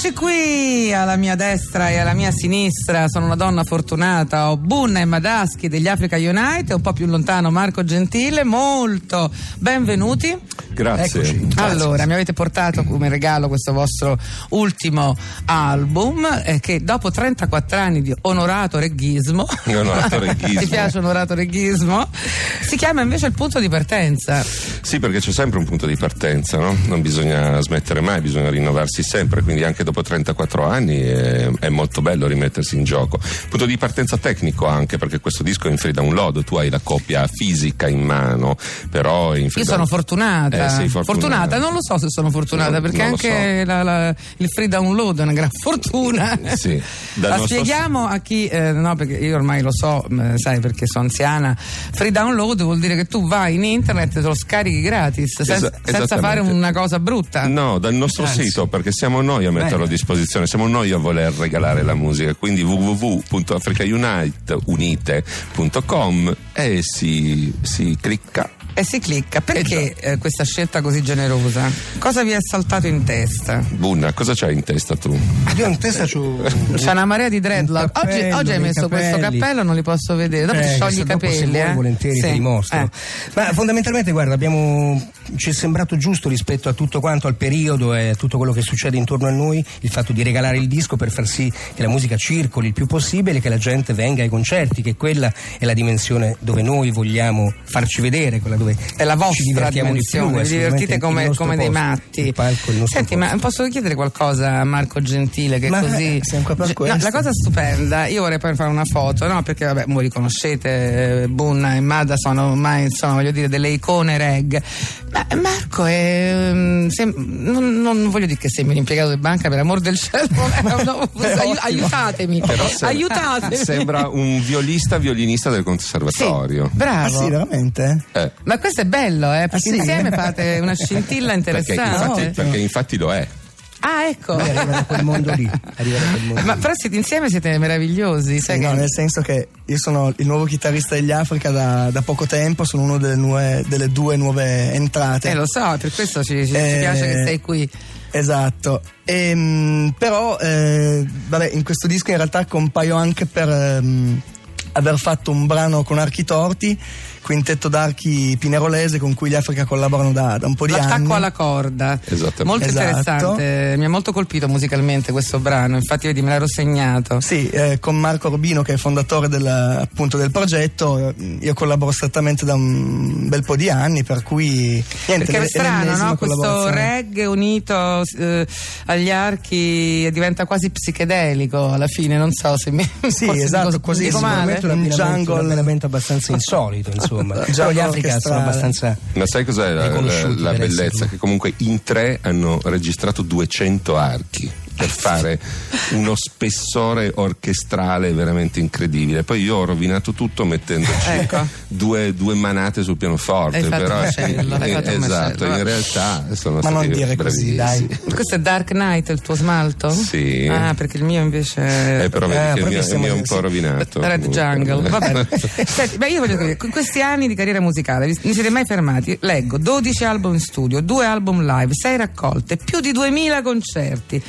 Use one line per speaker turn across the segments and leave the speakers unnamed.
Eccoci qui alla mia destra e alla mia sinistra, sono una donna fortunata, ho Bunna e Madaschi degli Africa Unite, un po' più lontano Marco Gentile, molto benvenuti.
Grazie.
Eccoci. Allora, mi avete portato come regalo questo vostro ultimo album eh, che dopo 34 anni di onorato reghismo,
onorato reghismo.
ti piace onorato reghismo? Si chiama invece il punto di partenza.
Sì, perché c'è sempre un punto di partenza, no? Non bisogna smettere mai, bisogna rinnovarsi sempre, quindi anche dopo 34 anni è, è molto bello rimettersi in gioco. Punto di partenza tecnico anche, perché questo disco è in free download, tu hai la copia fisica in mano, però in free
Io sono fortunata.
Eh, sei
fortunata.
fortunata.
non lo so se sono fortunata,
No,
perché anche la- la- il free download è una gran fortuna.
Sì, dal
La
nostro-
spieghiamo a chi, eh, no, perché io ormai lo so, eh, sai, perché sono anziana. Free download vuol dire che tu vai in internet e te lo scarichi gratis, senza,
Esa-
senza fare una cosa brutta.
No, dal nostro
Anzi.
sito, perché siamo noi a metterlo a disposizione, siamo noi a voler regalare la musica, quindi www.africaunite.com e si, si clicca.
E si clicca. Perché eh, questa scelta così generosa? Cosa vi è saltato in testa?
Bunna, cosa c'hai in testa tu?
Io in testa c'ho
C'è una marea di dreadlock.
Un
Oggi,
cappello,
oggi hai messo questo
capelli.
cappello, non li posso vedere. Dopo ti
Eh,
sciogli i
questo
capelli.
vuoi,
eh?
volentieri
Sì.
te li mostro.
Eh.
Ma fondamentalmente, guarda, abbiamo, ci è sembrato giusto rispetto a tutto quanto, al periodo e a tutto quello che succede intorno a noi, il fatto di regalare il disco per far sì che la musica circoli il più possibile, che la gente venga ai concerti, che quella è la dimensione dove noi vogliamo farci vedere, quella dove
È la vostra dimensione, vi divertite come, come dei
posto,
matti.
Il palco,
Senti,
posto.
ma posso chiedere qualcosa a Marco Gentile che
Ma,
così.
eh, siamo qua per
Ge- no, la cosa stupenda, io vorrei poi fare una foto, no? Perché vabbè, voi li conoscete, eh, Bunna e Mada sono ormai, insomma, voglio dire, delle icone reg. Ma Marco è. mm, sem- non, non voglio dire che sembri un impiegato di banca, per amor del cielo. no, no, aiu- aiutatemi.
Però sem-
aiutatemi.
Sembra un violista violinista del
Sì,
conservatorio.
bravo.
Ah sì, veramente?
Eh,
Ma questo è bello, eh? Perché
sì?
insieme fate una scintilla
perché,
interessante.
infatti, perché infatti lo è.
Ah, ecco.
Beh, arriva da quel mondo lì. Arriva da quel mondo
Ma
lì.
però siete insieme, siete meravigliosi. sai
Sì, no,
che-
nel senso che io sono il nuovo chitarrista degli Africa da, da poco tempo, sono una delle, delle due nuove entrate.
Eh, lo so, per questo ci, ci- ci
Eh,
piace che sei qui.
Esatto, Ehm, però eh, vabbè, in questo disco in realtà compaio anche per ehm, aver fatto un brano con Archi Torti, quintetto d'archi pinerolese con cui gli Africa collaborano da, da un po' di anni.
L'attacco alla corda.
Esattamente.
Molto
Esatto.
interessante. Mi ha molto colpito musicalmente questo brano, infatti vedi me l'ero segnato.
Sì, eh, con Marco Rubino che è fondatore del, appunto del progetto, eh, io collaboro strettamente da un bel po' di anni, per cui niente,
Perché è strano, no? Questo reggae unito eh, agli archi diventa quasi psichedelico alla fine, non so se mi
Sì, esatto, quasi
dico male.
Sicuramente un
jungle.
un abbinamento abbastanza insolito, insomma. Però gli
Jungle
Africa sono abbastanza.
Ma sai cos'è la, la- la bellezza? Che comunque in tre hanno registrato 200 archi per fare uno spessore orchestrale veramente incredibile. Poi io ho rovinato tutto mettendoci
Ecco.
due, due manate sul pianoforte. Però,
macello, un
esatto, in realtà sono
Ma
stati
non dire
bravissimi.
così, dai.
Questo è Dark Knight, il tuo smalto?
Sì.
Ah, perché il mio invece
Eh, però vedi
Eh,
che il mio, il mio è un po' rovinato.
Red Jungle, va bene. Senti, beh, io voglio dire, in questi anni di carriera musicale vi- siete mai fermati? Leggo 12 album in studio, 2 album live, 6 raccolte, più di 2000 concerti.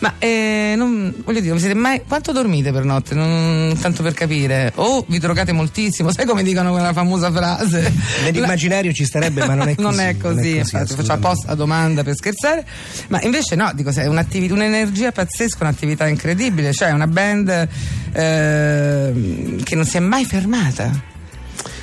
Ma eh, non, voglio dire, non siete mai. Quanto dormite per notte? Non- tanto per capire. O vi drogate moltissimo, sai come dicono quella famosa frase?
Nell'immaginario ci starebbe, ma non è così.
non è così, infatti, faccio apposta domanda per scherzare, ma invece no, dico, è un'attività, un'energia pazzesca, un'attività incredibile, cioè una band eh, che non si è mai fermata.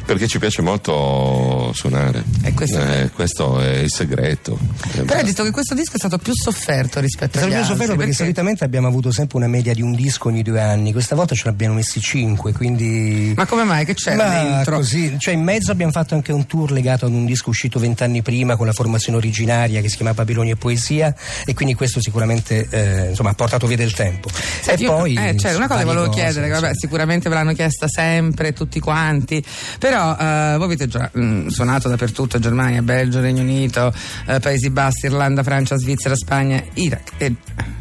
Perché ci piace molto suonare.
E questo-
Eh, questo è il segreto.
Però hai detto che questo disco è stato più sofferto rispetto
È
agli
stato più sofferto perché solitamente abbiamo avuto sempre una media di un disco ogni due anni, questa volta ce l'abbiamo messi cinque, quindi.
Ma come mai? Che c'era
Ma
dentro?
così, cioè in mezzo abbiamo fatto anche un tour legato ad un disco uscito vent'anni prima con la formazione originaria che si chiama Babilonia e Poesia e quindi questo sicuramente eh, insomma, ha portato via del tempo.
Senti,
e
io-
poi
eh, cioè, una cosa volevo
cose,
chiedere, vabbè, sicuramente ve l'hanno chiesta sempre tutti quanti, però eh, voi avete già mm, suonato dappertutto, Germania, Belgio, Regno Unito, eh, Paesi Bassi, Irlanda, Francia, Svizzera, Spagna, Iraq e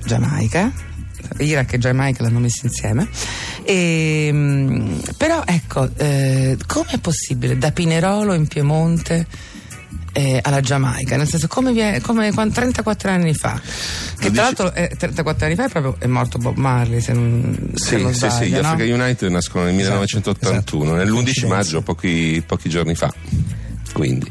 Giamaica. Iraq e Giamaica l'hanno messo insieme. E, mm, però ecco, eh, com'è possibile da Pinerolo in Piemonte eh, alla Giamaica, nel senso come, vie- come quan- 34 anni fa, che
Lo
tra
dici-
l'altro eh, 34 anni fa è proprio è morto Bob Marley se non, se
Sì,
non
sì, sì,
sbaglio,
gli
no?
Africa United nascono nel 1981, nell'11
Coincidenza.
maggio, pochi, pochi giorni fa. Quindi,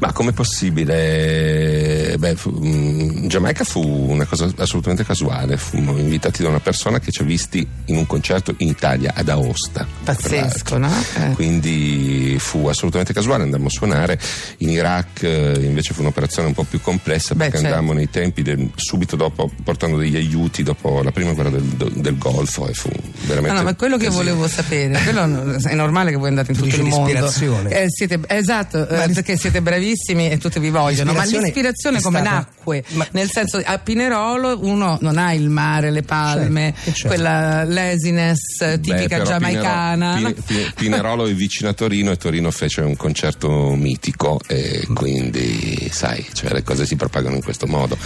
ma com'è possibile? Beh, fu- mm, in Giamaica fu una cosa assolutamente casuale. Fummo invitati da una persona che ci ha visti in un concerto in Italia, ad Aosta.
Pazzesco, no? Eh.
Quindi fu assolutamente casuale, andammo a suonare. In Iraq eh, invece fu un'operazione un po' più complessa
Beh,
perché
certo.
andammo nei tempi del- subito dopo portando degli aiuti dopo la prima guerra del, del Golfo e fu veramente.
No, no, ma quello che
casino.
volevo sapere, quello è normale che voi andate in
Tu
tutto il mondo.
l'ispirazione.
Eh, siete, esatto, eh,
Ma l'is-
perché siete bravissimi e tutti vi vogliono, ma
L'ispirazione
l'ispirazione
è
come
stata-
nacque?
ma-
Nel senso, a Pinerolo uno non ha il mare, le palme,
Certo, certo.
quella laziness
Beh,
tipica
però
giamaicana.
Pinero-
no?
Pi- Pi- Pinerolo è vicino a Torino e Torino fece un concerto mitico e quindi sai, cioè, le cose si propagano in questo modo.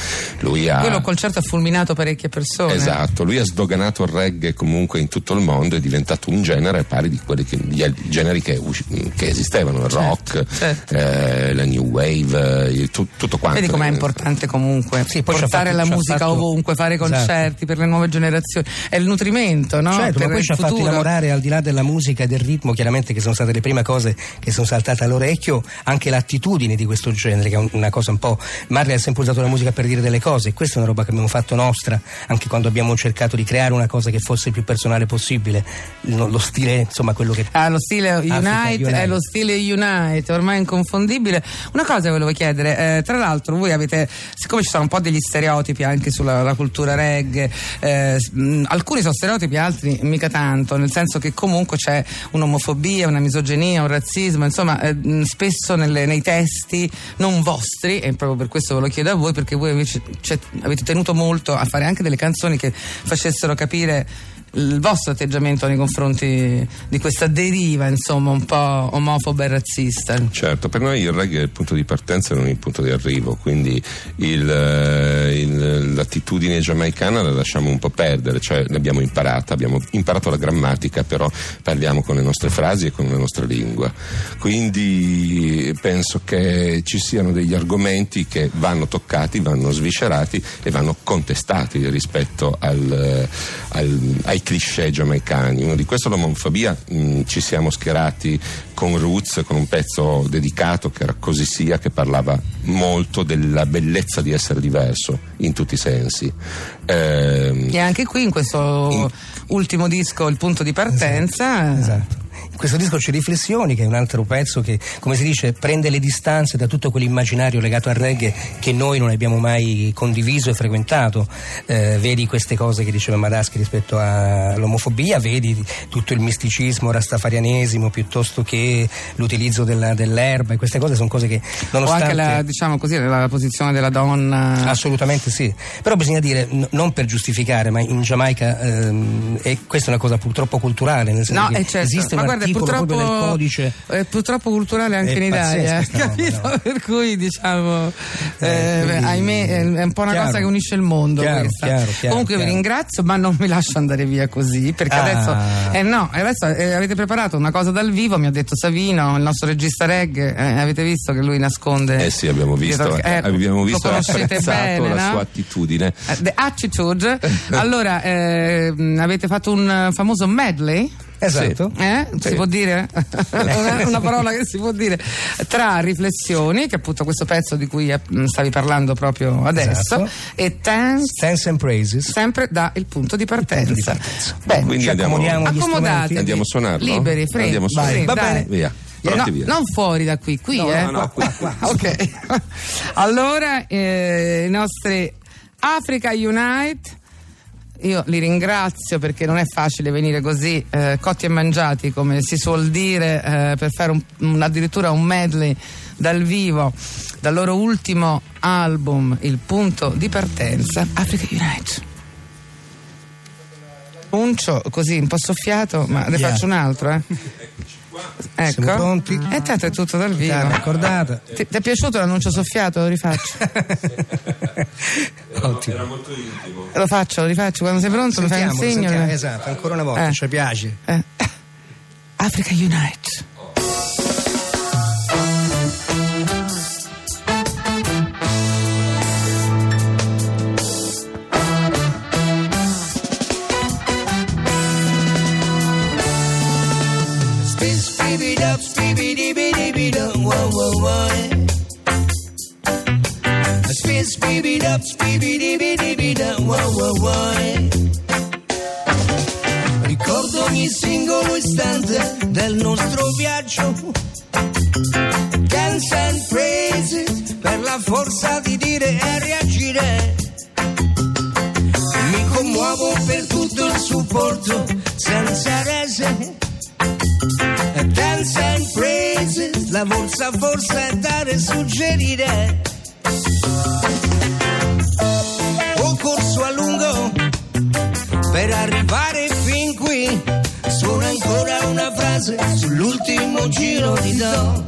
Lui ha
Quello concerto ha fulminato parecchie persone.
Esatto, lui ha sdoganato il reggae comunque in tutto il mondo, è diventato un genere pari di quelli che, gli generi che, che esistevano, il rock,
certo.
eh, la new wave, eh, il- tu- tutto quanto.
Vedi com'è importante comunque
Sì,
portare
fatto-
la musica
fatto-
ovunque, fare
Esatto.
concerti per le nuove generazioni. È il nutrimento, no?
Certo,
per
ma poi ci ha fatto innamorare al di là della musica e del ritmo, chiaramente che sono state le prime cose che sono saltate all'orecchio, anche l'attitudine di questo genere, che è un- una cosa un po'. Marley ha sempre usato la musica per dire delle cose, questa è una roba che abbiamo fatto nostra, anche quando abbiamo cercato di creare una cosa che fosse il più personale possibile, lo, lo stile, insomma, quello che.
Ah, lo stile Unite,
Unite.
è lo stile Unite, ormai inconfondibile. Una cosa volevo chiedere, eh, tra l'altro voi avete, siccome ci sono un po' degli stereotipi anche sulla la cultura reggae, eh, mh, alcuni sono stereotipi, altri mica tanto, nel senso che comunque c'è un'omofobia, una misoginia, un razzismo, insomma eh, mh, spesso nelle- nei testi non vostri, e proprio per questo ve lo chiedo a voi, perché voi invece avete tenuto molto a fare anche delle canzoni che facessero capire il vostro atteggiamento nei confronti di questa deriva, insomma, un po' omofoba e razzista.
Certo, per noi il reggae è il punto di partenza e non il punto di arrivo, quindi il, eh, il- l'attitudine giamaicana la lasciamo un po' perdere, cioè l'abbiamo imparata, abbiamo imparato la grammatica, però parliamo con le nostre frasi e con la nostra lingua. Quindi penso che ci siano degli argomenti che vanno toccati, vanno sviscerati e vanno contestati rispetto al, al- ai cliché giamaicani. Uno di questo è l'omofobia, mh, ci siamo schierati con Roots, con un pezzo dedicato che era così sia, che parlava molto della bellezza di essere diverso in tutti i sensi. Ehm,
E anche qui in questo
In-
ultimo disco, il punto di partenza.
Esatto. In questo disco c'è Riflessioni, che è un altro pezzo che, come si dice, prende le distanze da tutto quell'immaginario legato al reggae che noi non abbiamo mai condiviso e frequentato. Eh, vedi queste cose che diceva Madaschi rispetto all'omofobia, vedi tutto il misticismo rastafarianesimo piuttosto che l'utilizzo della- dell'erba e queste cose sono cose che
O
nonostante...
anche la, diciamo così, la posizione della donna.
Assolutamente sì, però bisogna dire, n- non per giustificare, ma in Giamaica, ehm, e questa è una cosa purtroppo culturale, nel senso
No,
che
è certo,
esiste
ma
un
guarda,
articolo proprio nel
purtroppo,
codice
è purtroppo culturale anche
È
in Italia,
roba,
capito?
no?
Per cui diciamo, eh,
Eh, quindi-
ahimè, è- un po' una
Chiaro.
cosa che unisce il mondo
Chiaro, chiaro, chiaro,
Comunque vi ringrazio, ma non mi lascio andare via così, perché
Ah.
adesso, eh no, adesso eh, avete preparato una cosa dal vivo, mi ha detto Savino, il nostro regista reggae, eh, avete visto che lui nasconde.
eh sì, abbiamo visto,
dietro- eh,
abbiamo visto apprezzato
bene,
la
no?
sua attitudine.
Eh, The Attitude. Allora, avete fatto un eh, famoso medley?
Esatto.
Eh?
Sì.
Si può dire? una, una parola che si può dire tra riflessioni, che appunto questo pezzo di cui eh, stavi parlando proprio adesso,
Esatto.
e Dance,
Stance and Praises.
sempre da il punto di partenza.
punto di partenza.
Beh,
Quindi
ci
andiamo-
accomodiamo strumenti.
Andiamo a suonarlo?
Liberi, free.
Andiamo a suonare.
free,
Va
dai.
bene.
Via.
Eh, no, non fuori da qui, qui,
No,
eh.
no, no, qui, qua.
ok. allora, eh, i nostri Africa Unite. Io li ringrazio perché non è facile venire così eh, cotti e mangiati, come si suol dire, eh, per fare un- un- addirittura un medley dal vivo dal loro ultimo album, Il punto di partenza, Africa Unite. Uncio così un po' soffiato, ma ne faccio un altro, eh. Ecco.
Siamo pronti?
E tanto è tutto dal vivo.
Chiara, accordata.
Ti, ti è piaciuto l'annuncio soffiato? Lo rifaccio.
Ottimo.
Lo faccio, lo rifaccio. Quando sei pronto mi fai un segno.
esatto, ancora una volta,
Eh.
ci piace.
Eh. Africa Unite.
Up, speedy dibby dibby dum, whoa, whoa, whoa. Speed, speed up, speedy dibby dibby dum, whoa, whoa, whoa. Ricordo ogni singolo istante del nostro viaggio. Dance and praises per la forza di dire e reagire. Mi commuovo per tutto il supporto senza rese. La forza forza è dare e suggerire. Ho corso a lungo per arrivare fin qui. Suona ancora una frase sull'ultimo giro di do.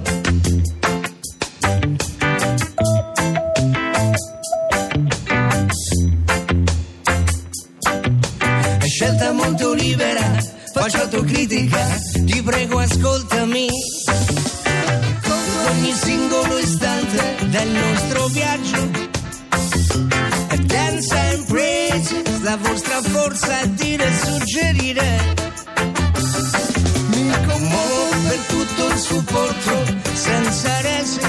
È scelta molto libera, faccio autocritica, ti prego ascoltami. Ogni singolo istante del nostro viaggio. E Dance and praises, la vostra forza è dire e suggerire. Mi commuovo per tutto il supporto, senza rese.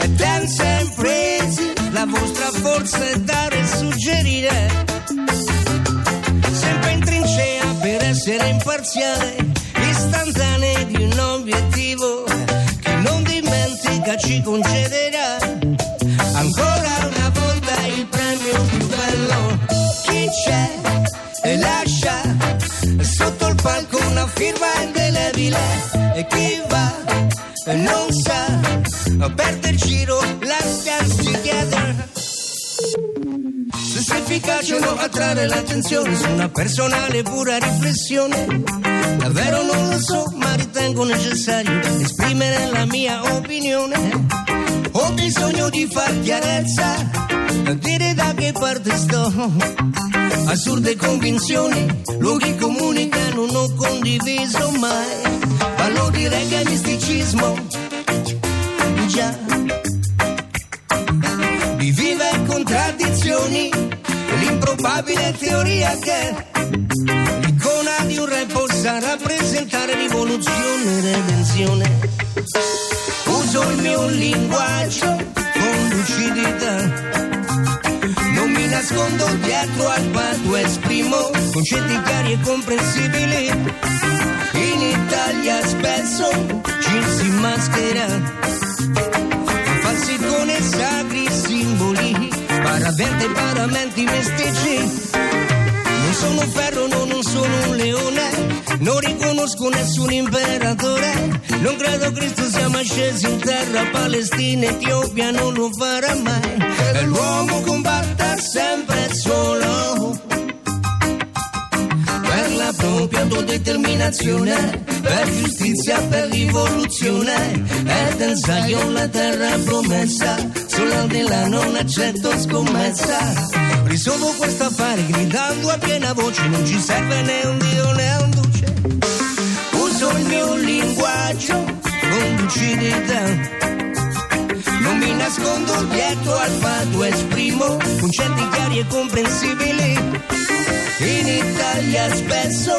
E Dance and praises, la vostra forza è dare e suggerire sempre in trincea per essere imparziale, perde il giro, let's dance together. Se sei efficace no attrarre l'attenzione su una personale pura riflessione. Davvero non lo so, ma ritengo necessario esprimere la mia opinione. Ho bisogno di far chiarezza, dire da che parte sto. Assurde convinzioni, luoghi comuni che non ho condiviso mai. Valori, reggae e misticismo, già di vive contraddizioni, l'improbabile teoria che l'icona di un re possa rappresentare rivoluzione e redenzione. Uso il mio linguaggio con lucidità. Non mi nascondo dietro al patto, esprimo concetti chiari e comprensibili. In Italia spesso ci si maschera riconosco nessun imperatore. Non credo Cristo sia mai sceso in terra, Palestina, Etiopia non lo farà mai. E l'uomo combatta sempre solo per la propria autodeterminazione, per giustizia, per rivoluzione. Ed in Zion la terra promessa, sull'aldilà non accetto scommessa. Risolvo questo affare gridando a piena voce, non ci serve né un dio né un il mio linguaggio con lucidità. Non mi nascondo dietro al fatto, esprimo concetti chiari e comprensibili. In Italia spesso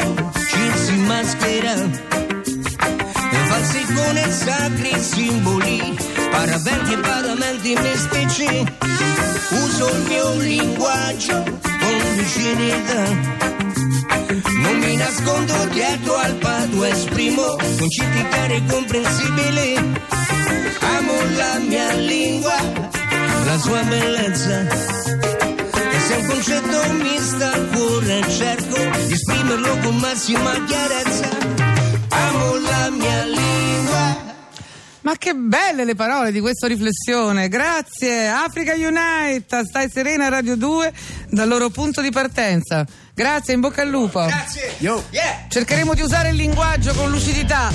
ci si maschera falsi con i sacri simboli, paraventi e paramenti mistici. Uso il mio linguaggio con lucidità. Non mi nascondo dietro al patto, esprimo chiari e comprensibili. Amo la mia lingua, la sua bellezza. E se un concetto mi sta a cuore, cerco di esprimerlo con massima chiarezza. Amo la mia.
Ma che belle le parole di questa riflessione, grazie. Africa Unite, stai serena Radio 2 dal loro punto di partenza. Grazie, in bocca al lupo.
Grazie.
Yo.
Yeah.
Cercheremo di usare il linguaggio con lucidità.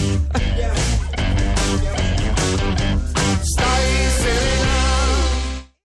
Stai